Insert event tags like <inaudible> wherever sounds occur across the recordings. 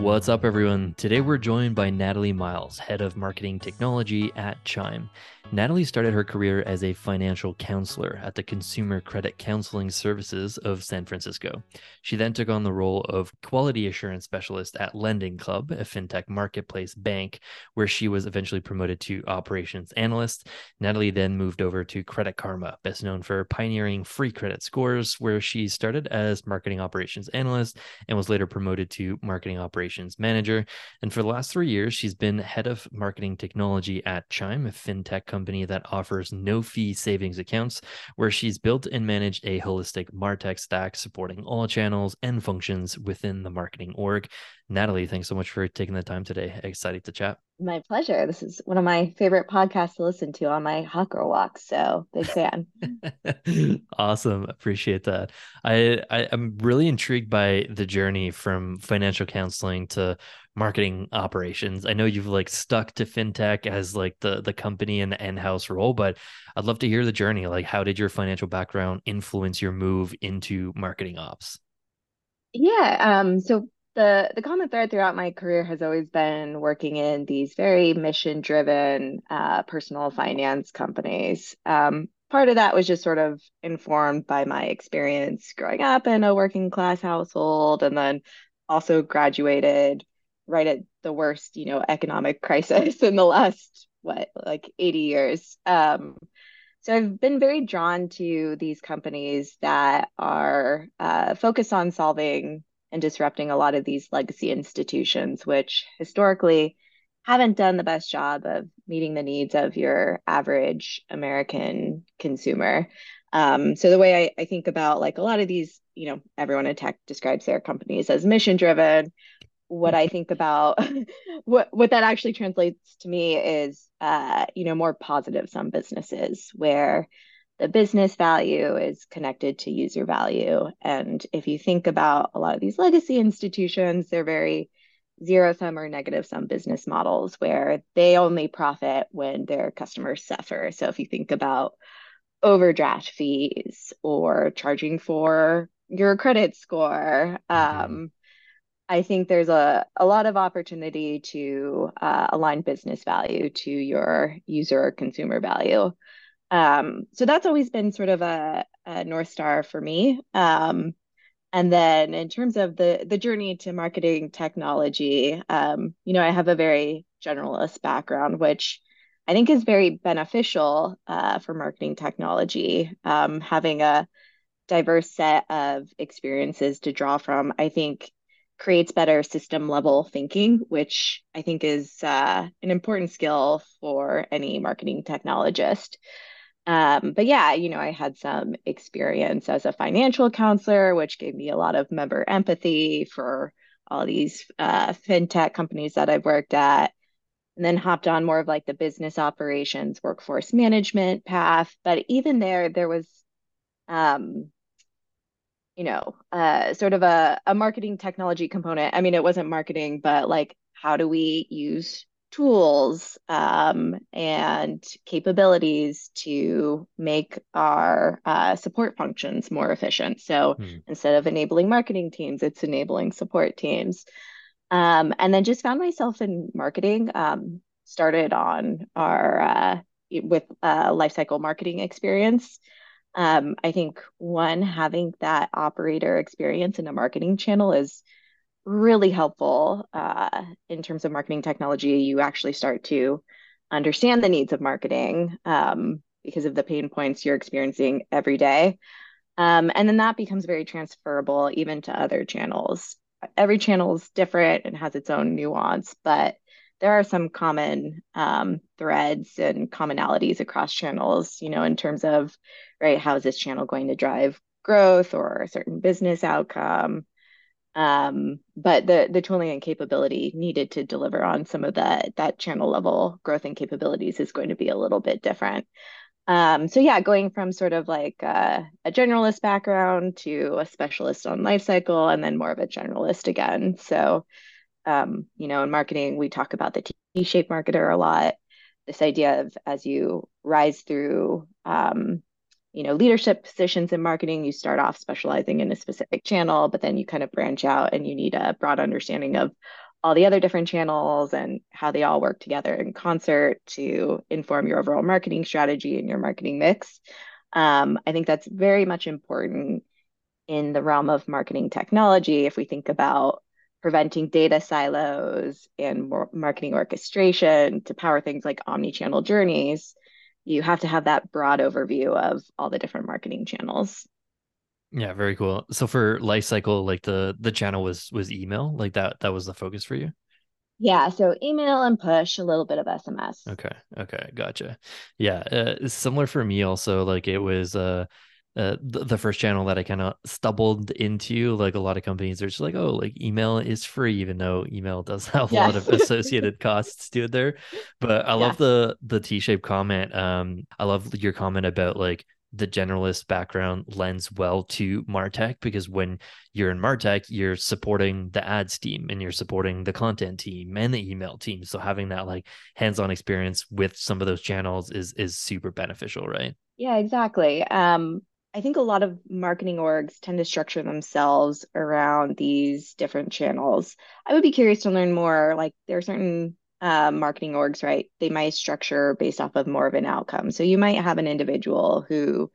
What's up, everyone? Today we're joined by Natalie Miles, Head of Marketing Technology at Chime. Natalie started her career as a financial counselor at the Consumer Credit Counseling Services of San Francisco. She then took on the role of quality assurance specialist at Lending Club, a fintech marketplace bank, where she was eventually promoted to operations analyst. Natalie then moved over to Credit Karma, best known for pioneering free credit scores, where she started as marketing operations analyst and was later promoted to marketing operations manager. And for the last three years, she's been head of marketing technology at Chime, a fintech company that offers no fee savings accounts, where she's built and managed a holistic Martech stack supporting all channels and functions within the marketing org. Natalie, thanks so much for taking the time today. Excited to chat. My pleasure. This is one of my favorite podcasts to listen to on my hot girl walks. So big fan. <laughs> awesome. Appreciate that. I, I am really intrigued by the journey from financial counseling to marketing operations. I know you've like stuck to fintech as like the the company and the in-house role, but I'd love to hear the journey. Like how did your financial background influence your move into marketing ops? Yeah, um so the the common thread throughout my career has always been working in these very mission driven uh, personal finance companies. Um, part of that was just sort of informed by my experience growing up in a working class household and then also graduated right at the worst, you know, economic <laughs> crisis in the last what like 80 years. Um, so I've been very drawn to these companies that are uh, focused on solving and disrupting a lot of these legacy institutions, which historically haven't done the best job of meeting the needs of your average American consumer. Um, so the way I, I think about like a lot of these, you know, everyone in tech describes their companies as mission driven what I think about <laughs> what what that actually translates to me is uh, you know more positive sum businesses where the business value is connected to user value. And if you think about a lot of these legacy institutions, they're very zero sum or negative sum business models where they only profit when their customers suffer. So if you think about overdraft fees or charging for your credit score, mm-hmm. um, I think there's a, a lot of opportunity to uh, align business value to your user or consumer value. Um, so that's always been sort of a, a North Star for me. Um, and then in terms of the, the journey to marketing technology, um, you know, I have a very generalist background, which I think is very beneficial uh, for marketing technology. Um, having a diverse set of experiences to draw from, I think creates better system level thinking, which I think is uh, an important skill for any marketing technologist. Um, but yeah, you know, I had some experience as a financial counselor, which gave me a lot of member empathy for all these uh, fintech companies that I've worked at. And then hopped on more of like the business operations, workforce management path. But even there, there was um, you know, uh, sort of a, a marketing technology component. I mean, it wasn't marketing, but like, how do we use tools um, and capabilities to make our uh, support functions more efficient? So hmm. instead of enabling marketing teams, it's enabling support teams. Um, and then just found myself in marketing. Um, started on our uh, with uh, lifecycle marketing experience um, I think one, having that operator experience in a marketing channel is really helpful uh, in terms of marketing technology. You actually start to understand the needs of marketing um, because of the pain points you're experiencing every day. Um, and then that becomes very transferable even to other channels. Every channel is different and has its own nuance, but there are some common um, threads and commonalities across channels, you know, in terms of, right, how is this channel going to drive growth or a certain business outcome? Um, but the the tooling and capability needed to deliver on some of that that channel level growth and capabilities is going to be a little bit different. Um, so yeah, going from sort of like uh, a generalist background to a specialist on life cycle and then more of a generalist again. So, um, you know, in marketing, we talk about the T-shaped marketer a lot. This idea of as you rise through, um, you know, leadership positions in marketing, you start off specializing in a specific channel, but then you kind of branch out and you need a broad understanding of all the other different channels and how they all work together in concert to inform your overall marketing strategy and your marketing mix. Um, I think that's very much important in the realm of marketing technology. If we think about preventing data silos and marketing orchestration to power things like omni-channel journeys, you have to have that broad overview of all the different marketing channels. Yeah, very cool. So for life cycle, like the the channel was was email, like that that was the focus for you. Yeah, so email and push, a little bit of SMS. Okay, okay, gotcha. Yeah, uh, similar for me also. Like it was uh, uh the, the first channel that I kind of stumbled into. Like a lot of companies are just like, oh, like email is free, even though email does <laughs> have a yes. lot of associated costs to it there. But I love the the T-shaped comment. Um, I love your comment about like the generalist background lends well to martech because when you're in martech you're supporting the ads team and you're supporting the content team and the email team so having that like hands-on experience with some of those channels is is super beneficial right yeah exactly um i think a lot of marketing orgs tend to structure themselves around these different channels i would be curious to learn more like there are certain uh, marketing orgs, right, they might structure based off of more of an outcome. So you might have an individual who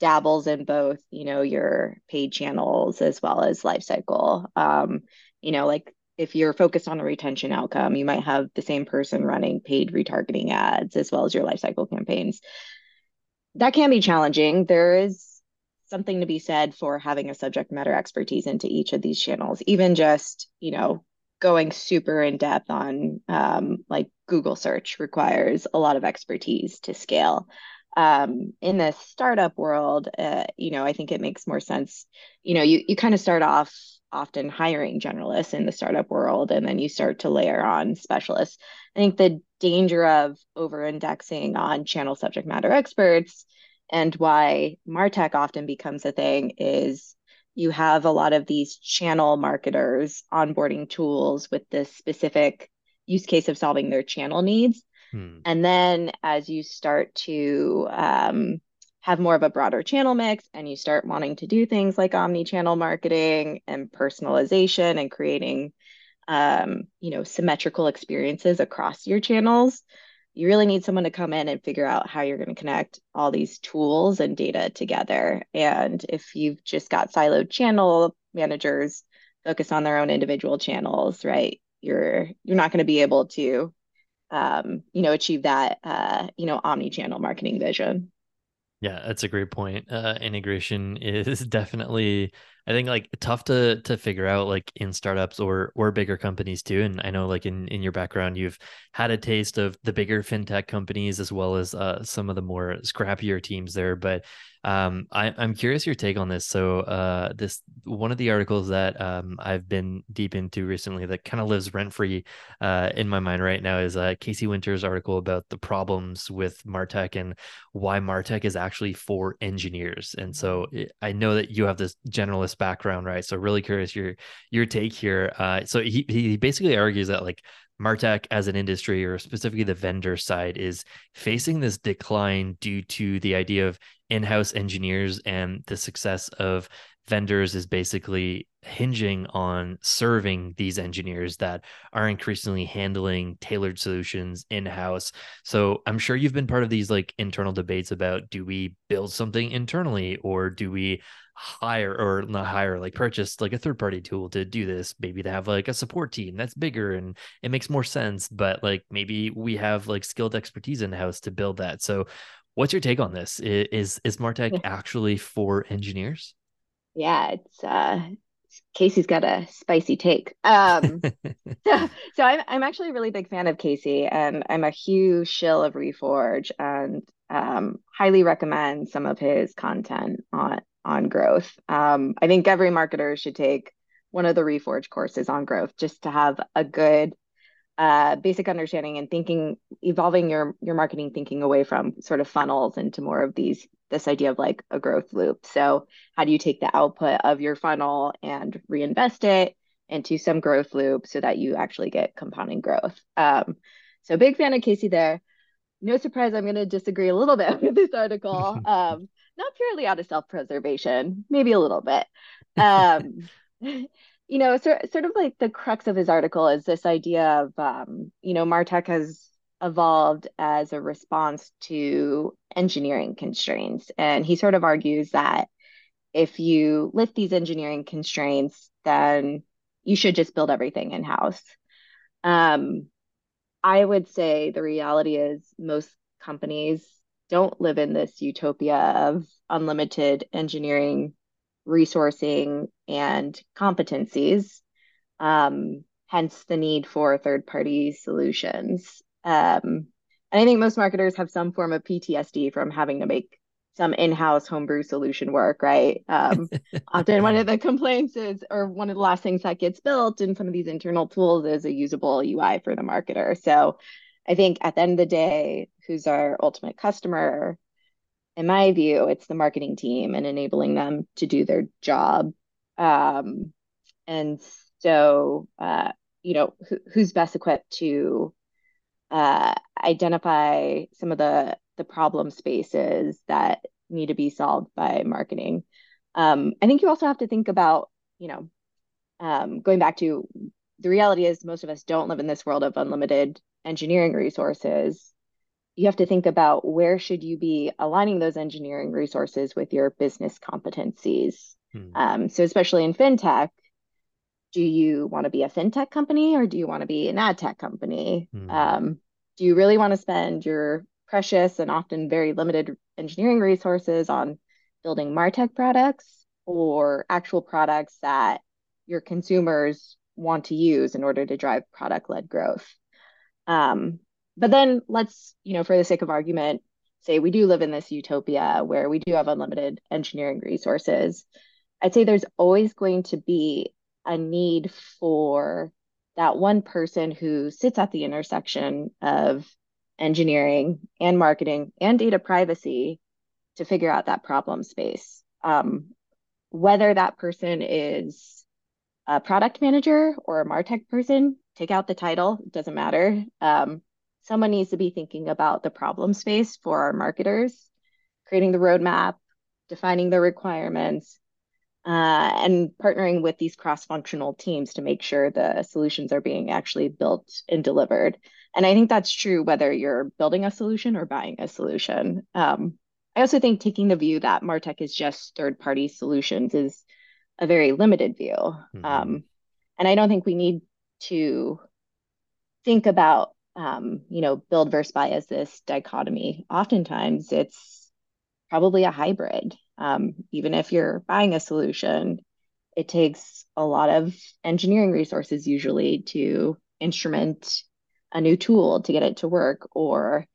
dabbles in both, you know, your paid channels as well as lifecycle. Um, you know, like if you're focused on a retention outcome, you might have the same person running paid retargeting ads as well as your lifecycle campaigns. That can be challenging. There is something to be said for having a subject matter expertise into each of these channels, even just, you know, going super in depth on um, like Google search requires a lot of expertise to scale. Um, in the startup world, uh, you know, I think it makes more sense. You know, you you kind of start off often hiring generalists in the startup world, and then you start to layer on specialists. I think the danger of over indexing on channel subject matter experts and why Martech often becomes a thing is you have a lot of these channel marketers onboarding tools with this specific use case of solving their channel needs. Hmm. And then as you start to um, have more of a broader channel mix and you start wanting to do things like omni-channel marketing and personalization and creating um, you know symmetrical experiences across your channels you really need someone to come in and figure out how you're going to connect all these tools and data together. And if you've just got siloed channel managers focus on their own individual channels, right? You're you're not going to be able to um, you know, achieve that uh, you know, omni-channel marketing vision. Yeah, that's a great point. Uh, integration <laughs> is definitely I think like tough to to figure out like in startups or or bigger companies too. And I know like in in your background, you've had a taste of the bigger fintech companies as well as uh, some of the more scrappier teams there. But um, I, am curious your take on this. So, uh, this one of the articles that um, I've been deep into recently that kind of lives rent free uh, in my mind right now is uh, Casey Winters' article about the problems with Martech and why Martech is actually for engineers. And so, it, I know that you have this generalist background, right? So, really curious your your take here. Uh, so he he basically argues that like Martech as an industry, or specifically the vendor side, is facing this decline due to the idea of in house engineers and the success of vendors is basically hinging on serving these engineers that are increasingly handling tailored solutions in house. So I'm sure you've been part of these like internal debates about do we build something internally or do we hire or not hire like purchase like a third party tool to do this maybe to have like a support team that's bigger and it makes more sense but like maybe we have like skilled expertise in house to build that. So what's your take on this? Is is martech actually for engineers? Yeah it's uh casey's got a spicy take. Um <laughs> so, so I'm, I'm actually a really big fan of casey and i'm a huge shill of reforge and um, highly recommend some of his content on on growth. Um, I think every marketer should take one of the Reforge courses on growth just to have a good uh, basic understanding and thinking, evolving your your marketing thinking away from sort of funnels into more of these this idea of like a growth loop. So how do you take the output of your funnel and reinvest it into some growth loop so that you actually get compounding growth? Um, so big fan of Casey there. No surprise, I'm going to disagree a little bit <laughs> with this article. <laughs> Um, not purely out of self-preservation, maybe a little bit. Um, <laughs> you know, sort, sort of like the crux of his article is this idea of, um, you know, Martech has evolved as a response to engineering constraints. And he sort of argues that if you lift these engineering constraints, then you should just build everything in house. Um, I would say the reality is most companies don't live in this utopia of unlimited engineering resourcing and competencies, um, hence the need for third party solutions. Um, and I think most marketers have some form of PTSD from having to make some in-house homebrew solution work, right? Um, <laughs> often one of the complaints is, or one of the last things that gets built in some of these internal tools is a usable UI for the marketer. So I think at the end of the day, who's our ultimate customer? in my view, it's the marketing team and enabling them to do their job. Um, and so, uh, you know, who, who's best equipped to uh, identify some of the the problem spaces that need to be solved by marketing. Um, I think you also have to think about, you know, um, going back to the reality is most of us don't live in this world of unlimited engineering resources you have to think about where should you be aligning those engineering resources with your business competencies. Hmm. Um, so especially in fintech, do you want to be a fintech company or do you want to be an ad tech company? Hmm. Um, do you really want to spend your precious and often very limited engineering resources on building martech products or actual products that your consumers want to use in order to drive product led growth um, but then let's, you know, for the sake of argument, say we do live in this utopia where we do have unlimited engineering resources. I'd say there's always going to be a need for that one person who sits at the intersection of engineering and marketing and data privacy to figure out that problem space. Um, whether that person is a product manager or a martech person, take out the title, doesn't matter. Um, someone needs to be thinking about the problem space for our marketers, creating the roadmap, defining the requirements, uh, and partnering with these cross-functional teams to make sure the solutions are being actually built and delivered. And I think that's true whether you're building a solution or buying a solution. Um, I also think taking the view that Martech is just third-party solutions is a very limited view. Mm-hmm. Um, and I don't think we need to think about um, you know, build versus buy as this dichotomy. Oftentimes it's probably a hybrid. Um, even if you're buying a solution, it takes a lot of engineering resources usually to instrument a new tool to get it to work, or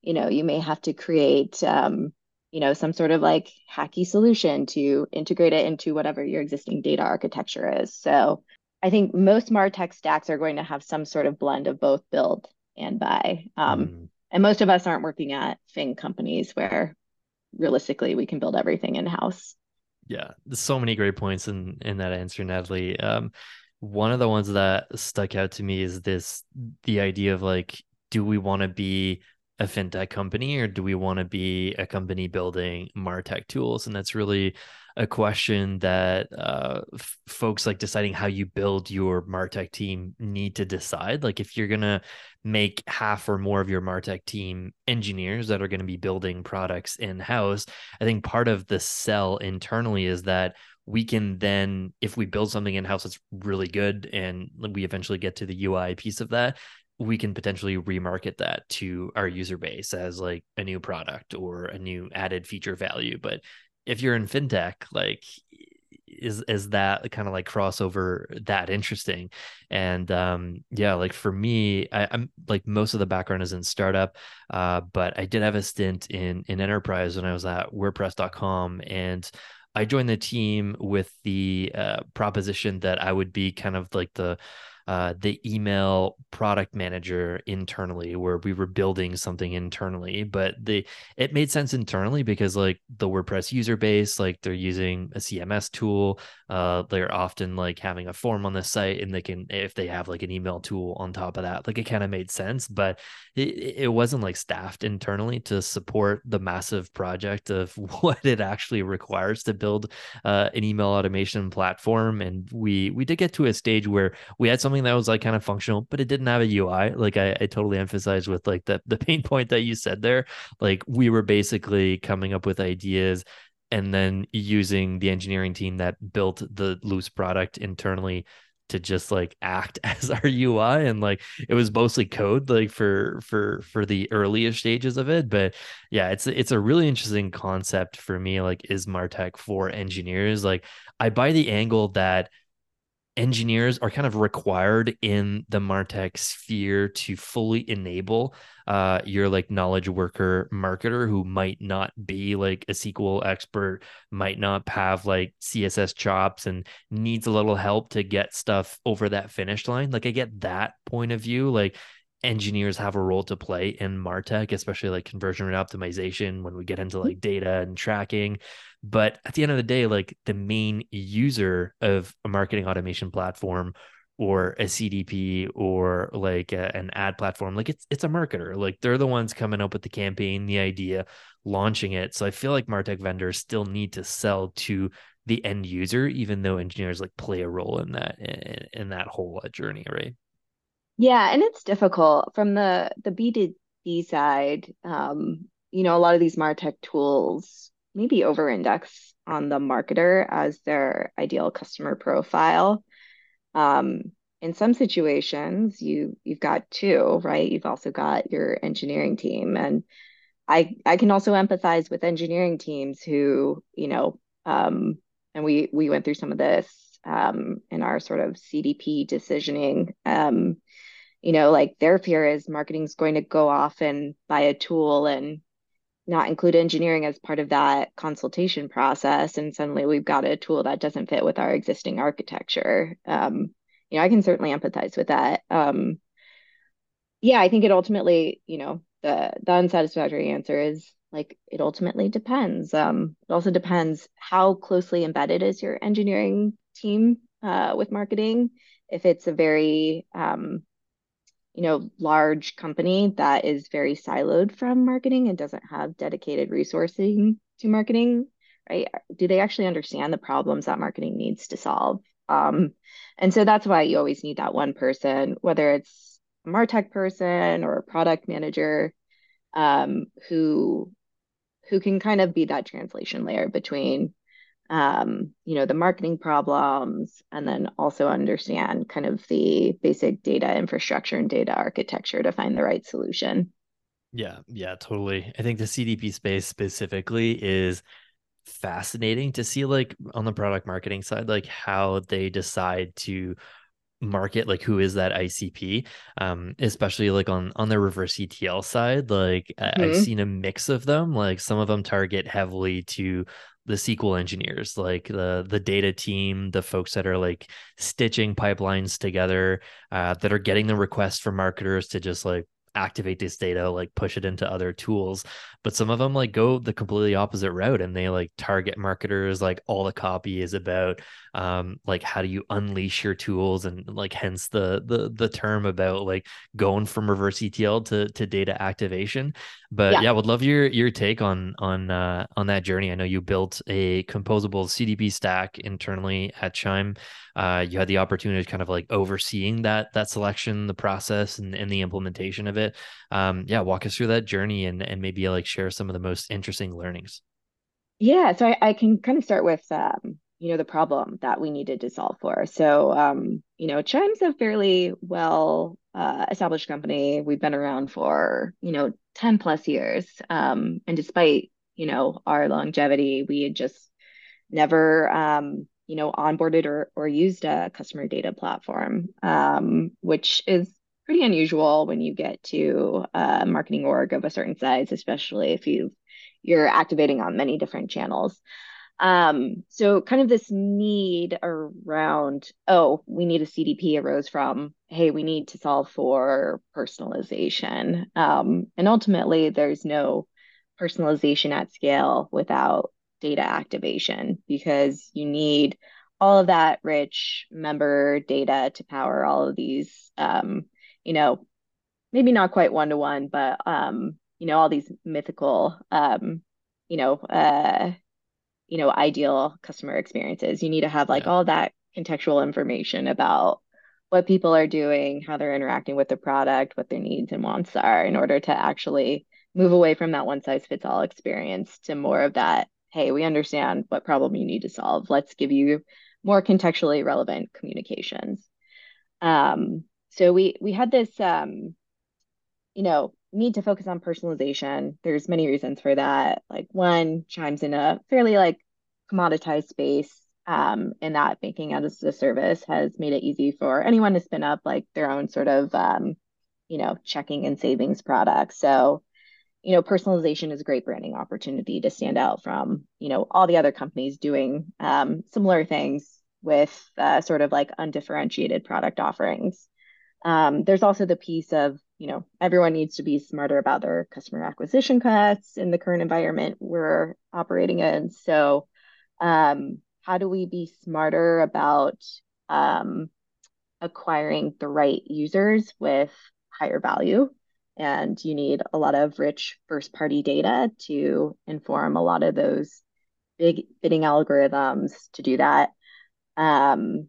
you know, you may have to create um, you know, some sort of like hacky solution to integrate it into whatever your existing data architecture is. So I think most MarTech stacks are going to have some sort of blend of both build and buy. Um, mm. And most of us aren't working at FAANG companies where realistically we can build everything in house. Yeah, there's so many great points in in that answer, Natalie. Um, one of the ones that stuck out to me is this the idea of like, do we want to be a fintech company or do we want to be a company building martech tools? And that's really a question that uh, f- folks like deciding how you build your martech team need to decide. Like if you're going to make half or more of your martech team engineers that are going to be building products in house i think part of the sell internally is that we can then if we build something in house that's really good and we eventually get to the ui piece of that we can potentially remarket that to our user base as like a new product or a new added feature value. But if you're in fintech like is is that kind of like crossover that interesting? And um yeah like for me I, am like most of the background is in startup uh but i did have a stint in in enterprise when i was at wordpress.com and i joined the team with the uh, proposition that i would be kind of like the uh, the email product manager internally, where we were building something internally. But the it made sense internally because like the WordPress user base, like they're using a CMS tool. Uh, they're often like having a form on the site, and they can if they have like an email tool on top of that, like it kind of made sense. But it, it wasn't like staffed internally to support the massive project of <laughs> what it actually requires to build uh, an email automation platform. And we we did get to a stage where we had something that was like kind of functional, but it didn't have a UI. Like I, I totally emphasize with like the the pain point that you said there. Like we were basically coming up with ideas and then using the engineering team that built the loose product internally to just like act <laughs> as our UI and like it was mostly code like for for for the earliest stages of it but yeah it's it's a really interesting concept for me like is martech for engineers like I buy the angle that engineers are kind of required in the martech sphere to fully enable uh, your like knowledge worker marketer who might not be like a sql expert might not have like css chops and needs a little help to get stuff over that finish line. Like i get that point of view like engineers have a role to play in martech especially like conversion rate optimization when we get into like data and tracking but at the end of the day, like the main user of a marketing automation platform or a CDP or like a, an ad platform, like it's it's a marketer. Like they're the ones coming up with the campaign, the idea, launching it. So I feel like Martech vendors still need to sell to the end user, even though engineers like play a role in that in, in that whole uh, journey, right? Yeah, and it's difficult from the the B2B side. Um, you know, a lot of these MarTech tools maybe over index on the marketer as their ideal customer profile. Um, in some situations, you you've got two, right? You've also got your engineering team, and I I can also empathize with engineering teams who, you know, um, and we we went through some of this um, in our sort of CDP decisioning. Um, you know, like their fear is marketing is going to go off and buy a tool and not include engineering as part of that consultation process and suddenly we've got a tool that doesn't fit with our existing architecture. Um, you know i can certainly empathize with that. Um, yeah i think it ultimately you know the the unsatisfactory answer is like it ultimately depends. Um, it also depends how closely embedded is your engineering team uh, with marketing. If it's a very um, you know, large company that is very siloed from marketing and doesn't have dedicated resourcing to marketing, right? Do they actually understand the problems that marketing needs to solve? Um, and so that's why you always need that one person, whether it's a Martech person or a product manager, um, who who can kind of be that translation layer between um, you know, the marketing problems, and then also understand kind of the basic data infrastructure and data architecture to find the right solution. Yeah, yeah, totally. I think the CDP space specifically is fascinating to see like on the product marketing side like how they decide to market like who is that icp um especially like on on the reverse etl side like mm-hmm. i've seen a mix of them like some of them target heavily to the SQL engineers, like the the data team, the folks that are like stitching pipelines together, uh, that are getting the requests from marketers to just like activate this data, like push it into other tools. But some of them like go the completely opposite route and they like target marketers. Like all the copy is about um like how do you unleash your tools and like hence the the the term about like going from reverse ETL to to data activation. But yeah, yeah would love your your take on on uh on that journey. I know you built a composable CDP stack internally at Chime. Uh, you had the opportunity to kind of like overseeing that that selection, the process, and, and the implementation of it. Um, yeah, walk us through that journey and and maybe like share some of the most interesting learnings. Yeah, so I, I can kind of start with um, you know the problem that we needed to solve for. So um, you know, Chime's a fairly well uh, established company. We've been around for you know ten plus years, um, and despite you know our longevity, we had just never um, you know, onboarded or, or used a customer data platform, um, which is pretty unusual when you get to a marketing org of a certain size, especially if you you're activating on many different channels. Um, so kind of this need around, oh, we need a CDP arose from, hey, we need to solve for personalization. Um, and ultimately, there's no personalization at scale without data activation because you need all of that rich member data to power all of these, um, you know, maybe not quite one to one, but um, you know, all these mythical, um, you know, uh, you know, ideal customer experiences. You need to have like Yeah. all that contextual information about what people are doing, how they're interacting with the product, what their needs and wants are in order to actually move away from that one size fits all experience to more of that, hey, we understand what problem you need to solve. Let's give you more contextually relevant communications. Um, so we we had this um, you know, need to focus on personalization. There's many reasons for that. Like one, Chime's in a fairly like commoditized space. Um, and that banking as a service has made it easy for anyone to spin up like their own sort of um, you know, checking and savings product. So, you know, personalization is a great branding opportunity to stand out from, you know, all the other companies doing um, similar things with uh, sort of like undifferentiated product offerings. Um, there's also the piece of, you know, everyone needs to be smarter about their customer acquisition costs in the current environment we're operating in. So, um, how do we be smarter about um, acquiring the right users with higher value? And you need a lot of rich first party data to inform a lot of those big bidding algorithms to do that. Um,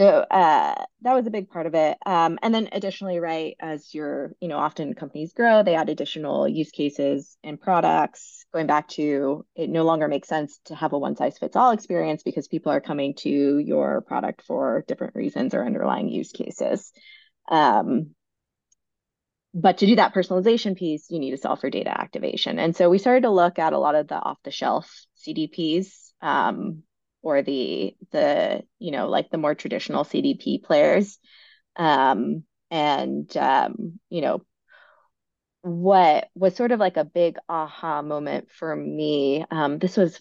so uh, that was a big part of it. Um, and then additionally, right, as you're, you know, often companies grow, they add additional use cases and products. Going back to it no longer makes sense to have a one size fits all experience because people are coming to your product for different reasons or underlying use cases. Um, but to do that personalization piece, you need to solve for data activation. And so we started to look at a lot of the off the shelf CDPs. Um, or the the you know like the more traditional CDP players. Um, and um, you know what was sort of like a big aha moment for me um, this was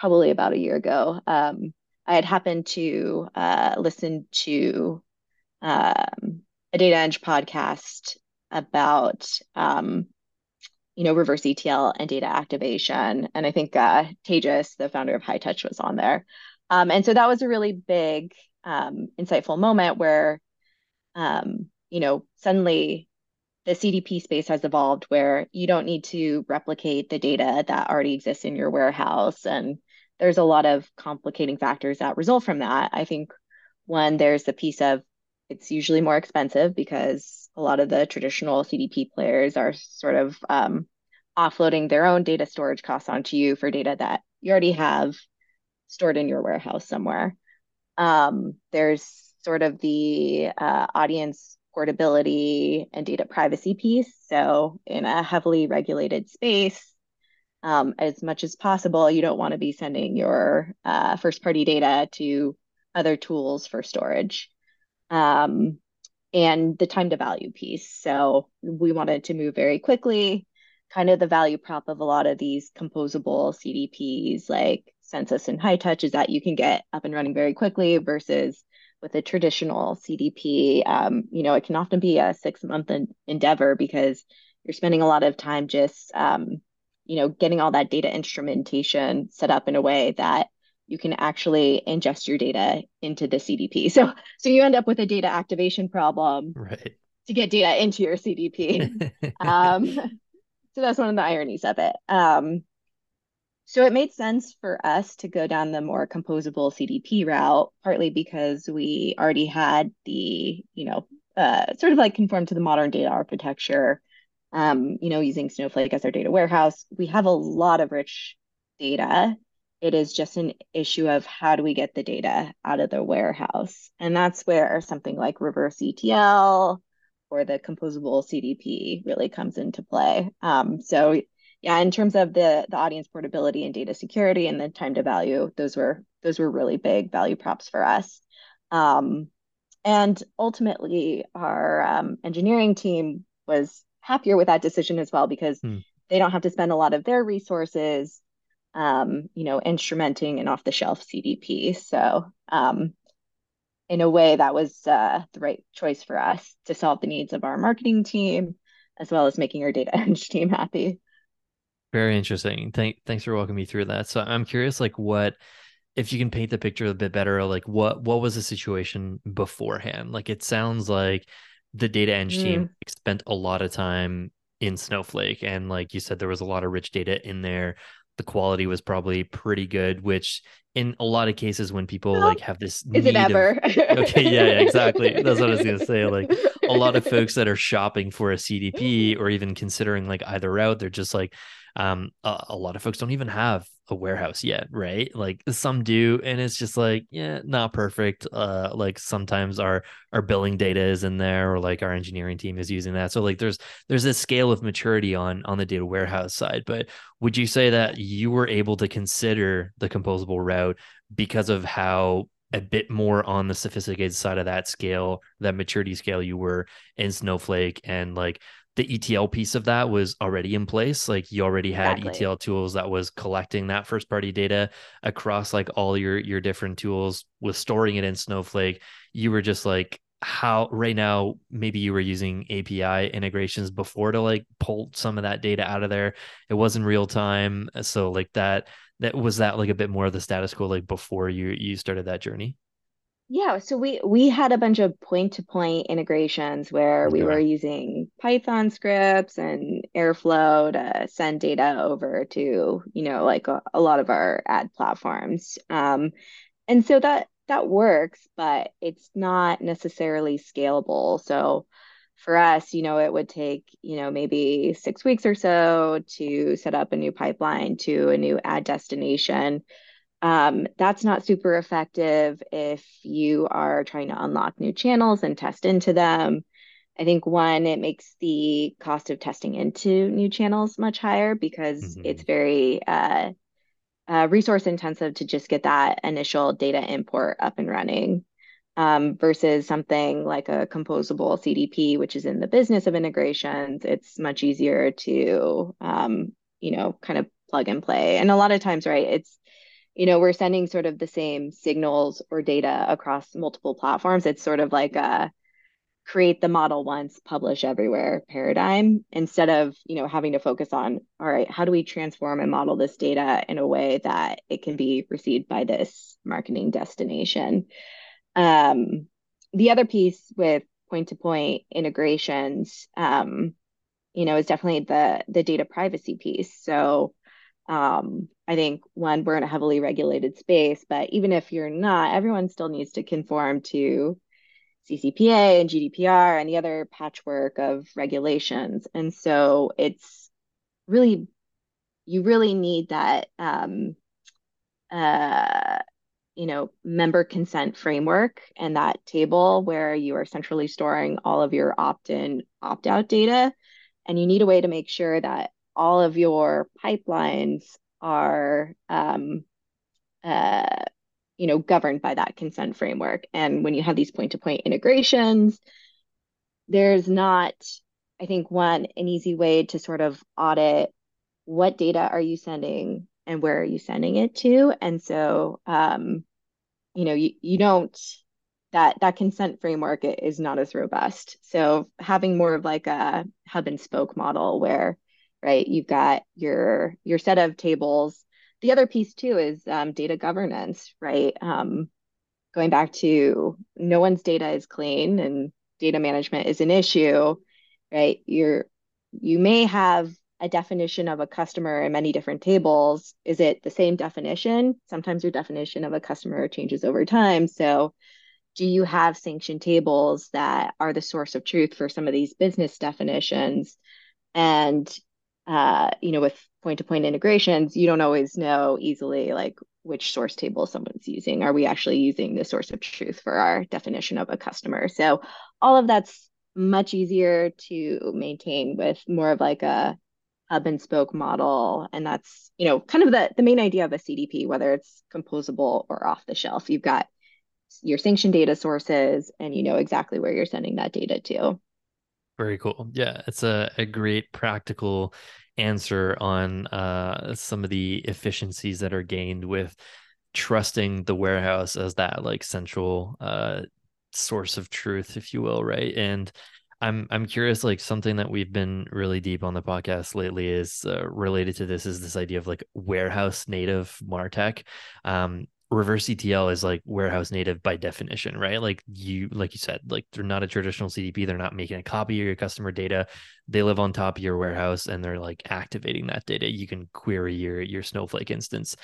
probably about a year ago. Um, I had happened to uh, listen to um, a DataEng podcast about um, you know, reverse ETL and data activation. And I think uh, Tejas, the founder of Hightouch, was on there. Um, and so that was a really big, um, insightful moment where, um, you know, suddenly the CDP space has evolved where you don't need to replicate the data that already exists in your warehouse. And there's a lot of complicating factors that result from that. I think one, there's the piece of it's usually more expensive because a lot of the traditional CDP players are sort of um, offloading their own data storage costs onto you for data that you already have stored in your warehouse somewhere. Um, there's sort of the uh, audience portability and data privacy piece. So, in a heavily regulated space, um, as much as possible, you don't want to be sending your uh, first party data to other tools for storage. Um, and the time to value piece. So we wanted to move very quickly. Kind of the value prop of a lot of these composable CDPs like Census and Hightouch is that you can get up and running very quickly versus with a traditional CDP, um, you know, it can often be a six month endeavor because you're spending a lot of time just, um, you know, getting all that data instrumentation set up in a way that you can actually ingest your data into the CDP. <laughs> So so you end up with a data activation problem right. to get data into your CDP. <laughs> um, so that's one of the ironies of it. Um, so it made sense for us to go down the more composable CDP route, partly because we already had the, you know, uh, sort of like conform to the modern data architecture, um, you know, using Snowflake as our data warehouse. We have a lot of rich data it is just an issue of how do we get the data out of the warehouse. And that's where something like reverse ETL or the composable CDP really comes into play. Um, so yeah, in terms of the the audience portability and data security and the time to value, those were those were really big value props for us. Um, and ultimately, our um, engineering team was happier with that decision as well because hmm. they don't have to spend a lot of their resources um, you know, instrumenting an off-the-shelf CDP. So um, in a way, that was uh, the right choice for us to solve the needs of our marketing team, as well as making our data <laughs> eng team happy. Very interesting. Thank, thanks for walking me through that. So I'm curious, like, what if you can paint the picture a bit better, like what what was the situation beforehand? Like, it sounds like the data eng mm. team spent a lot of time in Snowflake, and like you said, there was a lot of rich data in there the quality was probably pretty good, which in a lot of cases when people well, like have this is it ever of, okay yeah, yeah exactly. That's what i was gonna say <laughs> like a lot of folks that are shopping for a cdp or even considering like either route they're just like um a, a, lot of folks don't even have a warehouse yet right? Like some do and it's just like yeah not perfect uh like sometimes our our billing data is in there or like our engineering team is using that. So like there's there's a scale of maturity on on the data warehouse side but would you say that you were able to consider the composable route because of how a bit more on the sophisticated side of that scale that maturity scale you were in snowflake and like the ETL piece of that was already in place. Like you already had exactly. ETL tools that was collecting that first party data across like all your your different tools with storing it in Snowflake. You were just like how right now maybe you were using API integrations before to like pull some of that data out of there. It wasn't real time. So like that that was that like a bit more of the status quo like before you you started that journey. Yeah, so we we had a bunch of point-to-point integrations where we were using Python scripts and Airflow to send data over to, you know, like a, a lot of our ad platforms. Um, and so that that works, but it's not necessarily scalable. So for us, you know, it would take, you know, maybe six weeks or so to set up a new pipeline to a new ad destination. Um, that's not super effective if you are trying to unlock new channels and test into them. I think one, it makes the cost of testing into new channels much higher because mm-hmm. it's very uh, uh, resource intensive to just get that initial data import up and running um, versus something like a composable CDP, which is in the business of integrations. It's much easier to, um, you know, kind of plug and play. And a lot of times, right, it's you know we're sending sort of the same signals or data across multiple platforms. It's sort of like a create the model once publish everywhere paradigm instead of you know having to focus on all right how do we transform and model this data in a way that it can be received by this marketing destination? Um, the other piece with point to point integrations um, you know is definitely the the data privacy piece. So um, I think one, we're in a heavily regulated space, but even if you're not, everyone still needs to conform to CCPA and GDPR and the other patchwork of regulations. And so it's really, you really need that, um, uh, you know, member consent framework and that table where you are centrally storing all of your opt in, opt out data. And you need a way to make sure that all of your pipelines are um, uh, you know governed by that consent framework. And when you have these point-to-point integrations there's not i think one an easy way to sort of audit what data are you sending and where are you sending it to. And so um, you know you, you don't that that consent framework is not as robust. So having more of like a hub and spoke model where right? You've got your your set of tables. The other piece too is um, data governance, right? Um, going back to no one's data is clean and data management is an issue, right? You're you may have a definition of a customer in many different tables. Is it the same definition? Sometimes your definition of a customer changes over time. So do you have sanctioned tables that are the source of truth for some of these business definitions? And uh, you know, with point-to-point integrations, you don't always know easily like which source table someone's using. Are we actually using the source of truth for our definition of a customer? So all of that's much easier to maintain with more of like a hub and spoke model. And that's, you know, kind of the, the main idea of a CDP, whether it's composable or off the shelf. You've got your sanction data sources and you know exactly where you're sending that data to. Very cool. Yeah, it's a, a great practical answer on uh, some of the efficiencies that are gained with trusting the warehouse as that like central uh, source of truth, if you will, right? And I'm I'm curious, like something that we've been really deep on the podcast lately is uh, related to this is this idea of like warehouse native martech. Um, reverse ETL is like warehouse native by definition, right? Like you, like you said, like they're not a traditional CDP. They're not making a copy of your customer data. They live on top of your warehouse and they're like activating that data. You can query your your Snowflake instance.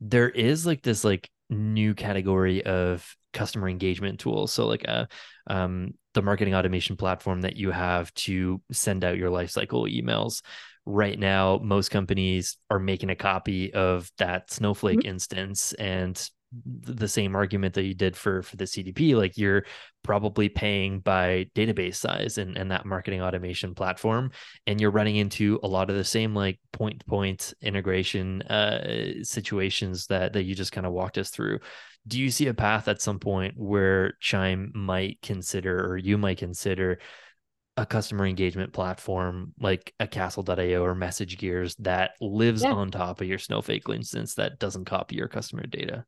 There is like this like new category of customer engagement tools. So like a uh, um, the marketing automation platform that you have to send out your lifecycle emails. Right now, most companies are making a copy of that Snowflake mm-hmm. instance and the same argument that you did for for the CDP like you're probably paying by database size and, and that marketing automation platform and you're running into a lot of the same like point to point integration uh, situations that that you just kind of walked us through do you see a path at some point where Chime might consider or you might consider a customer engagement platform like a Castled.io or MessageGears that lives yeah. on top of your Snowflake instance that doesn't copy your customer data?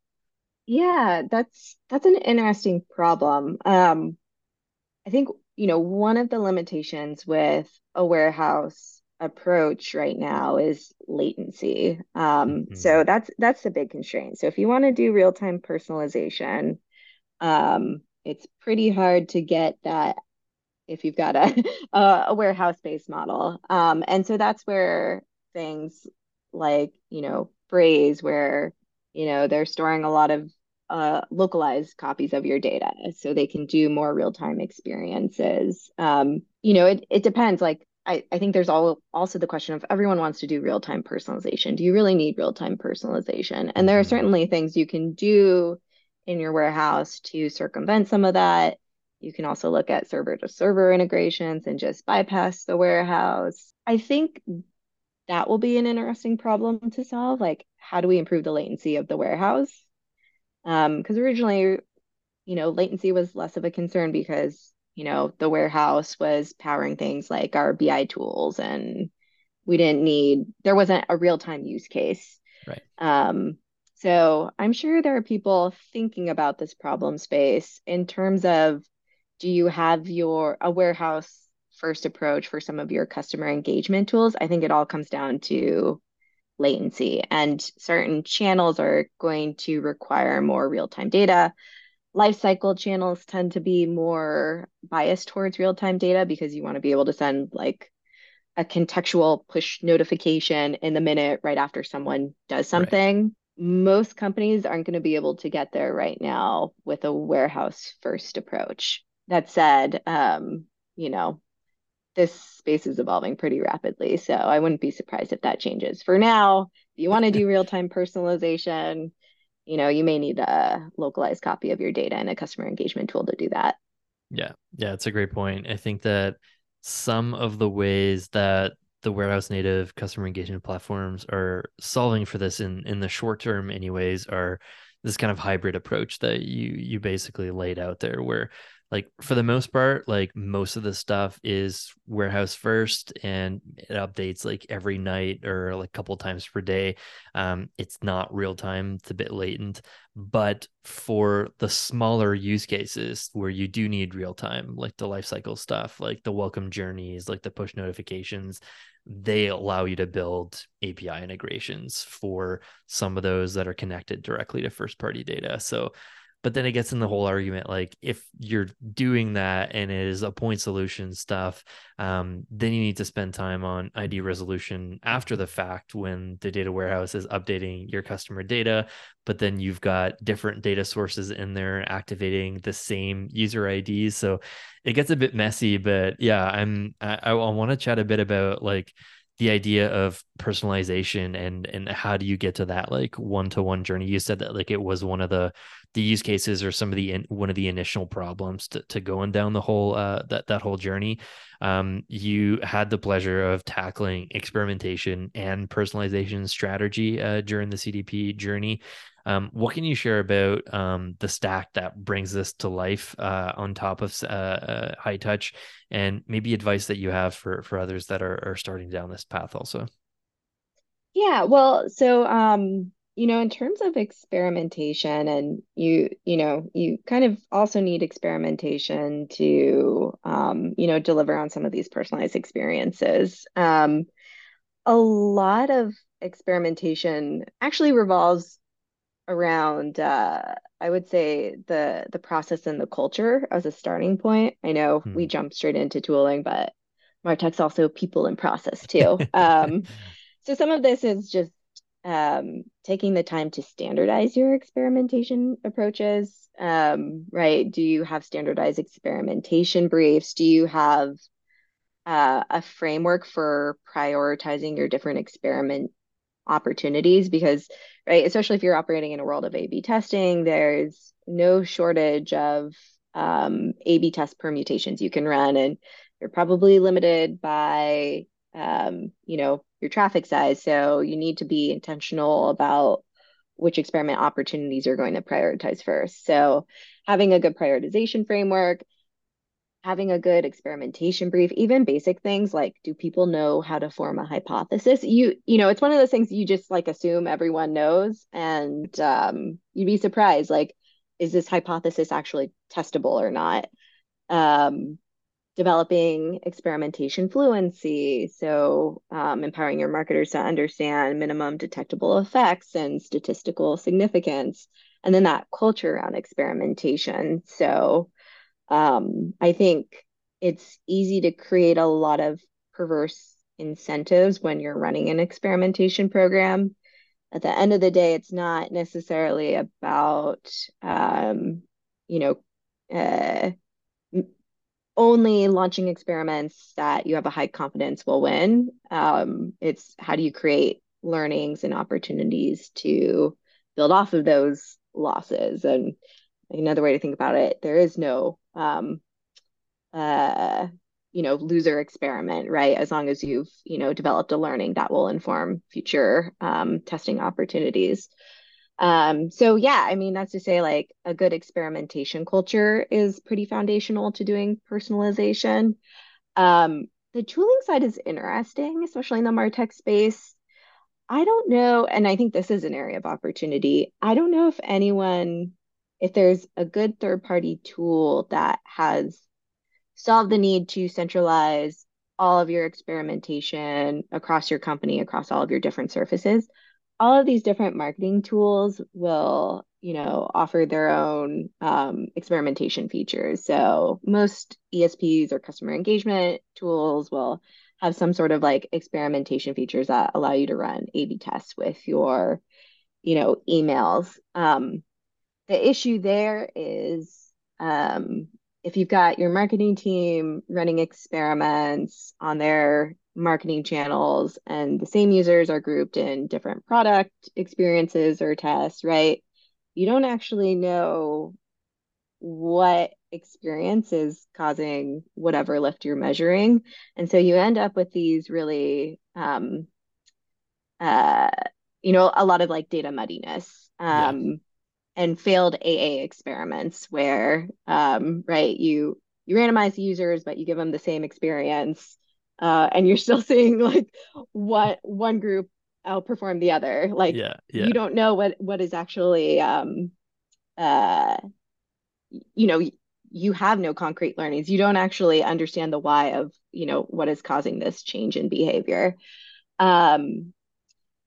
Yeah, that's that's an interesting problem. Um, I think, you know, one of the limitations with a warehouse approach right now is latency. Um, mm-hmm. So that's that's the big constraint. So if you want to do real time personalization, um, it's pretty hard to get that if you've got a <laughs> a, warehouse based model. Um, and so that's where things like you know Braze, where you know they're storing a lot of uh, localized copies of your data so they can do more real time experiences. Um, you know, it, it depends. Like I, I think there's all, also the question of everyone wants to do real time personalization. Do you really need real time personalization? And there are mm-hmm. certainly things you can do in your warehouse to circumvent some of that. You can also look at server to server integrations and just bypass the warehouse. I think that will be an interesting problem to solve. Like, how do we improve the latency of the warehouse? Because um, originally, you know, latency was less of a concern because you know, the warehouse was powering things like our BI tools and we didn't need there wasn't a real-time use case. Right. Um, so I'm sure there are people thinking about this problem space in terms of do you have your a warehouse first approach for some of your customer engagement tools? I think it all comes down to latency and certain channels are going to require more real-time data life cycle channels tend to be more biased towards real-time data because you want to be able to send like a contextual push notification in the minute right after someone does something. Right. Most companies aren't going to be able to get there right now with a warehouse first approach. That said, um, you know, this space is evolving pretty rapidly. So I wouldn't be surprised if that changes. For now, if you want to do <laughs> real time personalization, you know, you may need a localized copy of your data and a customer engagement tool to do that. Yeah. Yeah. It's a great point. I think that some of the ways that the warehouse native customer engagement platforms are solving for this in in the short term anyways are this kind of hybrid approach that you you basically laid out there where like for the most part like most of the stuff is warehouse first and it updates like every night or like a couple times per day. Um, it's not real time it's a bit latent but for the smaller use cases where you do need real time like the lifecycle stuff like the welcome journeys like the push notifications they allow you to build api integrations for some of those that are connected directly to first party data. So but then it gets in the whole argument like if you're doing that and it is a point solution stuff um, then you need to spend time on id resolution after the fact when the data warehouse is updating your customer data but then you've got different data sources in there activating the same user ids so it gets a bit messy but yeah i'm i, I want to chat a bit about like the idea of personalization and and how do you get to that like one to one journey? You said that like it was one of the the use cases or some of the in, one of the initial problems to, to going down the whole uh, that that whole journey. Um, you had the pleasure of tackling experimentation and personalization strategy uh, during the cdp journey um, what can you share about um, the stack that brings this to life uh, on top of uh, uh, Hightouch, and maybe advice that you have for for others that are, are starting down this path also? Yeah, well, so um, you know, in terms of experimentation and you, you know, you kind of also need experimentation to um, you know, deliver on some of these personalized experiences. Um, a lot of experimentation actually revolves around uh I would say the the process and the culture as a starting point. I know we jump straight into tooling, but MarTech's also people and process <laughs> too. Um, so some of this is just um, taking the time to standardize your experimentation approaches. Um, right? Do you have standardized experimentation briefs? Do you have uh, a framework for prioritizing your different experiment opportunities? Because, right, especially if you're operating in a world of A/B testing, there's no shortage of um, A/B test permutations you can run, and you're probably limited by um, you know, your traffic size. So you need to be intentional about which experiment opportunities you're going to prioritize first. So having a good prioritization framework, having a good experimentation brief, even basic things like do people know how to form a hypothesis? You you know, it's one of those things you just like assume everyone knows and um, you'd be surprised like is this hypothesis actually testable or not? Um, developing experimentation fluency, so um, empowering your marketers to understand minimum detectable effects and statistical significance, and then that culture around experimentation. So um, I think it's easy to create a lot of perverse incentives when you're running an experimentation program. At the end of the day, it's not necessarily about, um, you know, uh, only launching experiments that you have a high confidence will win. Um, it's how do you create learnings and opportunities to build off of those losses? And another way to think about it, there is no um, uh, you know, loser experiment, right? As long as you've, you know, developed a learning that will inform future um, testing opportunities. Um, so yeah, I mean, that's to say like a good experimentation culture is pretty foundational to doing personalization. Um, the tooling side is interesting, especially in the MarTech space. I don't know, and I think this is an area of opportunity. I don't know if anyone, if there's a good third-party tool that has solved the need to centralize all of your experimentation across your company, across all of your different surfaces all of these different marketing tools will, you know, offer their own um, experimentation features. So most ESPs or customer engagement tools will have some sort of like experimentation features that allow you to run A/B tests with your, you know, emails. Um, the issue there is um, if you've got your marketing team running experiments on their marketing channels and the same users are grouped in different product experiences or tests, right? You don't actually know what experience is causing whatever lift you're measuring. And so you end up with these really, um, uh, you know, a lot of like data muddiness. Yeah. And failed AA experiments where, um, right, you you randomize users, but you give them the same experience, uh, and you're still <laughs> seeing like what one group outperform the other. Like Yeah. Yeah. you don't know what what is actually, um, uh, you know, you have no concrete learnings. You don't actually understand the why of, you know, what is causing this change in behavior. Um,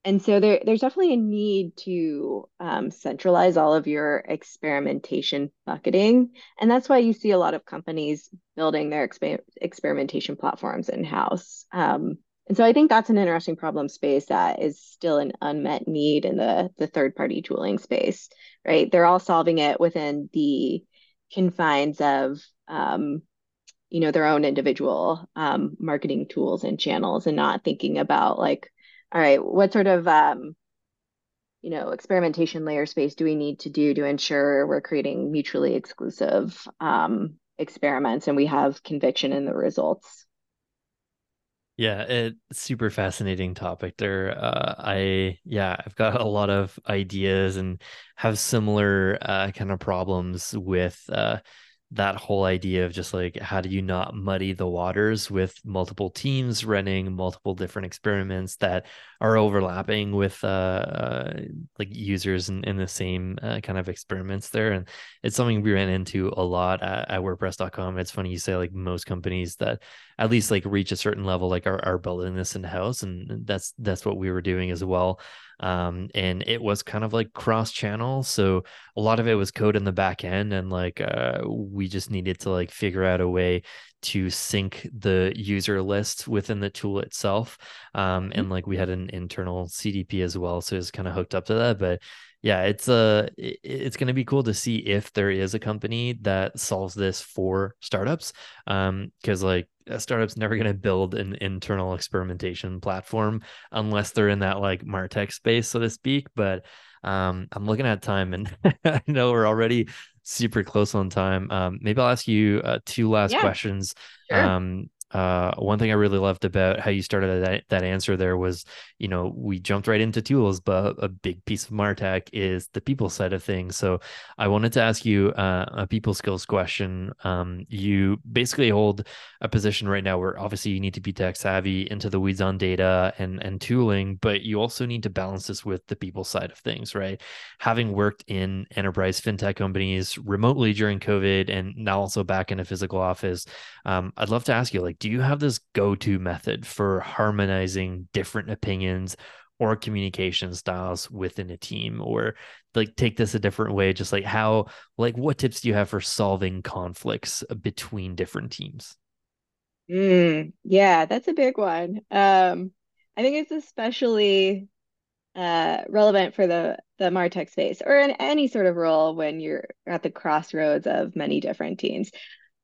and so there, there's definitely a need to um, centralize all of your experimentation bucketing. And that's why you see a lot of companies building their exper experimentation platforms in-house. Um, and so I think that's an interesting problem space that is still an unmet need in the, the third-party tooling space, right? They're all solving it within the confines of um, you know, their own individual um, marketing tools and channels and not thinking about like, all right, what sort of um, you know, experimentation layer space do we need to do to ensure we're creating mutually exclusive um, experiments and we have conviction in the results? Yeah, it's super fascinating topic there. Uh, I yeah, I've got a lot of ideas and have similar uh, kind of problems with uh, that whole idea of just like how do you not muddy the waters with multiple teams running multiple different experiments that are overlapping with uh, uh like users in, in the same uh, kind of experiments there? And it's something we ran into a lot at, at wordpress.com it's funny you say like most companies that at least like reach a certain level like our, are building this in house and that's that's what we were doing as well. Um, and it was kind of like cross channel so a lot of it was code in the back end and like uh, we just needed to like figure out a way to sync the user list within the tool itself. Um, and like we had an internal cdp as well so it's kind of hooked up to that but yeah it's uh it's going to be cool to see if there is a company that solves this for startups um because like a startup's never going to build an internal experimentation platform unless they're in that like martech space so to speak but um i'm looking at time and <laughs> i know we're already super close on time um maybe i'll ask you uh, two last yeah, questions sure. um uh, one thing I really loved about how you started that, that answer there was, you know, we jumped right into tools, but a big piece of Martech is the people side of things. So I wanted to ask you uh, a people skills question. Um, you basically hold a position right now where obviously you need to be tech savvy into the weeds on data and, and tooling, but you also need to balance this with the people side of things, right? Having worked in enterprise fintech companies remotely during COVID and now also back in a physical office, um, I'd love to ask you, like, do you have this go-to method for harmonizing different opinions or communication styles within a team? Or like take this a different way just like how like what tips do you have for solving conflicts between different teams? Mm, yeah that's a big one. Um i think it's especially uh relevant for the the martech space or in any sort of role when you're at the crossroads of many different teams.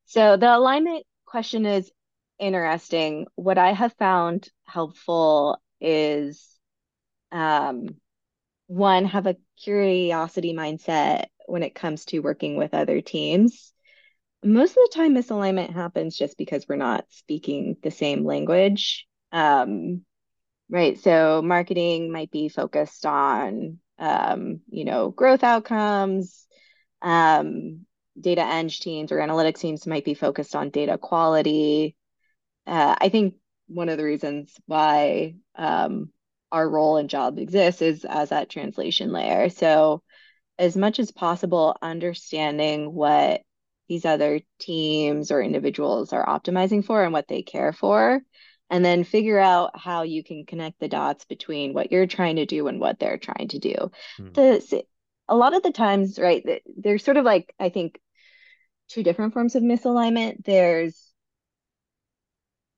So the alignment question is interesting. What I have found helpful is um, one, have a curiosity mindset when it comes to working with other teams. Most of the time, misalignment happens just because we're not speaking the same language. Um, right. So, marketing might be focused on, um, you know, growth outcomes. Um, data eng teams or analytics teams might be focused on data quality uh, I think one of the reasons why um, our role and job exists is as that translation layer. So, as much as possible, understanding what these other teams or individuals are optimizing for and what they care for, and then figure out how you can connect the dots between what you're trying to do and what they're trying to do. Hmm. The, a lot of the times, right, there's sort of like, I think, two different forms of misalignment. There's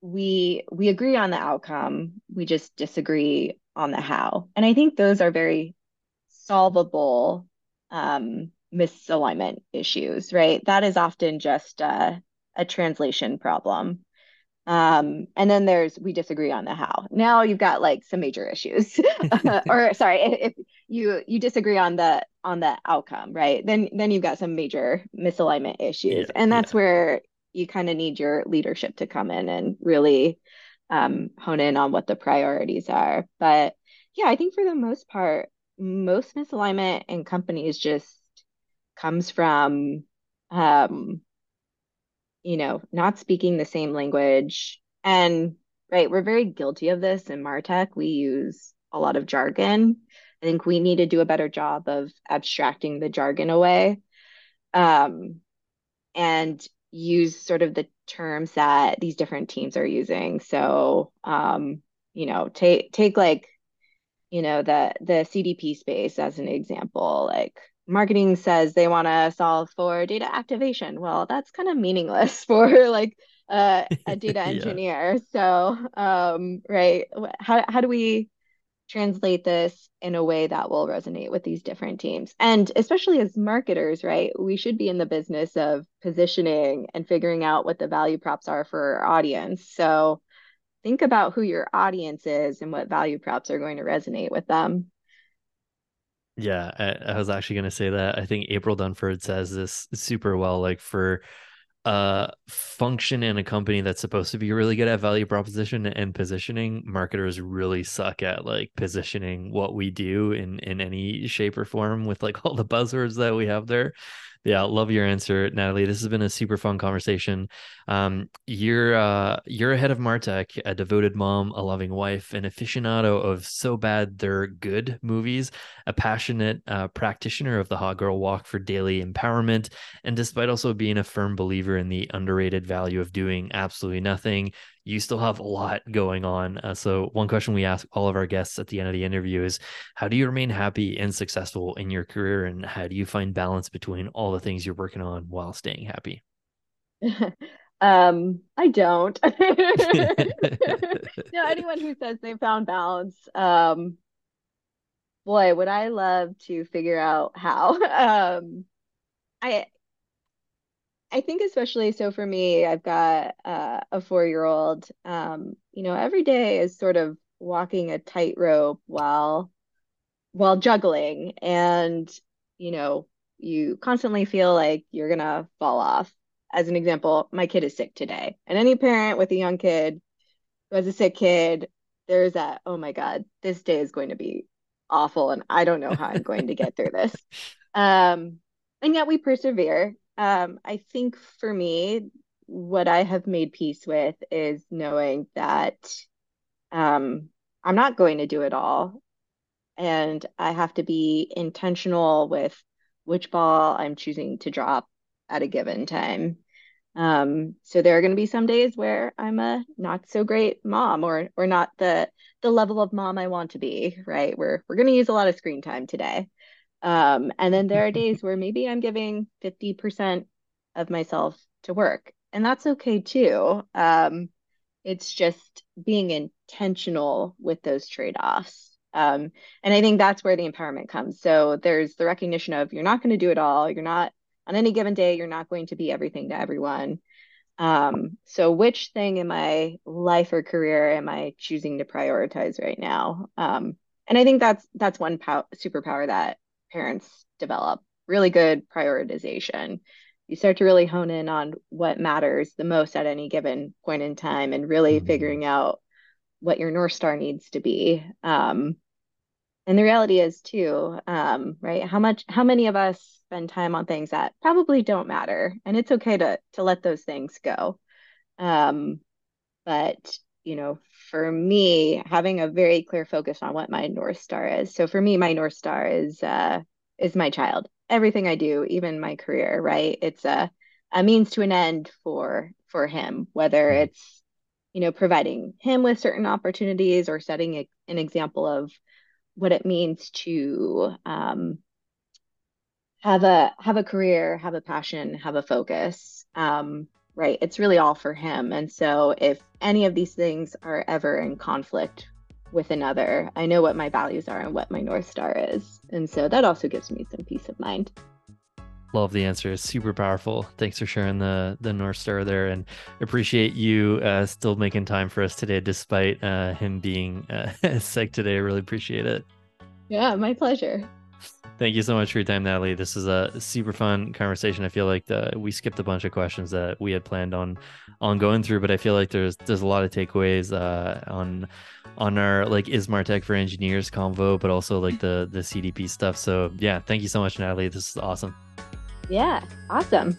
we we agree on the outcome. We just disagree on the how. And i think those are very solvable um, misalignment issues right? That is often just a, a translation problem. Um, and then there's we disagree on the how. Now you've got like some major issues. <laughs> <laughs> Or sorry if you you disagree on the on the outcome right? Then then you've got some major misalignment issues. Yeah, and that's yeah. where you kind of need your leadership to come in and really um, hone in on what the priorities are. But yeah, I think for the most part, most misalignment in companies just comes from, um, you know, not speaking the same language. And right, we're very guilty of this in Martech. We use a lot of jargon. I think we need to do a better job of abstracting the jargon away. Um, and use sort of the terms that these different teams are using. So, um, you know, take take like, you know, the the CDP space as an example. Like marketing says they want to solve for data activation. Well, that's kind of meaningless <laughs> for like uh, a data <laughs> engineer. yeah. So, um, right, how how do we translate this in a way that will resonate with these different teams. And especially as marketers, right, we should be in the business of positioning and figuring out what the value props are for our audience. So think about who your audience is and what value props are going to resonate with them. Yeah, I, I was actually going to say that. I think April Dunford says this super well. Like for uh function in a company that's supposed to be really good at value proposition and positioning marketers really suck at like positioning what we do in in any shape or form with like <laughs> all the buzzwords that we have there Yeah, love your answer, Natalie. This has been a super fun conversation. Um, you're uh, you're ahead of Martech, a devoted mom, a loving wife, an aficionado of so bad they're good movies, a passionate uh, practitioner of the hot girl walk for daily empowerment, and despite also being a firm believer in the underrated value of doing absolutely nothing, you still have a lot going on. Uh, so, one question we ask all of our guests at the end of the interview is How do you remain happy and successful in your career? And how do you find balance between all the things you're working on while staying happy? <laughs> um, I don't. <laughs> <laughs> no, anyone who says they found balance, um, boy, would I love to figure out how. Um, I I think especially so for me, I've got uh, a four-year-old. Um, you know, every day is sort of walking a tightrope while while juggling, and you know, you constantly feel like you're gonna fall off. As an example, my kid is sick today, and any parent with a young kid who has a sick kid, there's that, oh my God, this day is going to be awful, and I don't know how I'm going to get through this. <laughs> Um, and yet we persevere um, I think for me, what I have made peace with is knowing that um, I'm not going to do it all. And I have to be intentional with which ball I'm choosing to drop at a given time. Um, so there are going to be some days where I'm a not so great mom or or not the the level of mom I want to be, right? We're we're going to use a lot of screen time today. Um, and then there are <laughs> days where maybe I'm giving 50% of myself to work, and that's okay too. Um, it's just being intentional with those trade-offs. Um, and I think that's where the empowerment comes. So there's the recognition of you're not going to do it all. You're not on any given day, you're not going to be everything to everyone. Um, so which thing in my life or career am I choosing to prioritize right now? Um, and I think that's that's one pow- superpower that parents develop really good prioritization. You start to really hone in on what matters the most at any given point in time and really mm-hmm. figuring out what your North Star needs to be. Um, and the reality is too, um, right? How much, how many of us spend time on things that probably don't matter, and it's okay to to let those things go. Um, but you know, for me, having a very clear focus on what my North Star is. So for me, my North Star is uh, is my child. Everything I do, even my career, right? It's a a means to an end for for him, whether mm-hmm. it's you know providing him with certain opportunities or setting a, an example of what it means to um, have a have a career, have a passion, have a focus. Um, right? It's really all for him. And so if any of these things are ever in conflict with another, I know what my values are and what my North Star is. And so that also gives me some peace of mind. Love the answer. It's super powerful. Thanks for sharing the the North Star there, and appreciate you uh, still making time for us today, despite uh, him being uh, <laughs> sick today. I really appreciate it. Yeah, my pleasure. Thank you so much for your time, Natalie. This is a super fun conversation. I feel like the, we skipped a bunch of questions that we had planned on on going through, but I feel like there's there's a lot of takeaways uh, on on our like is Martech for engineers convo, but also like the the CDP stuff. So yeah, thank you so much, Natalie. This is awesome. Yeah, awesome.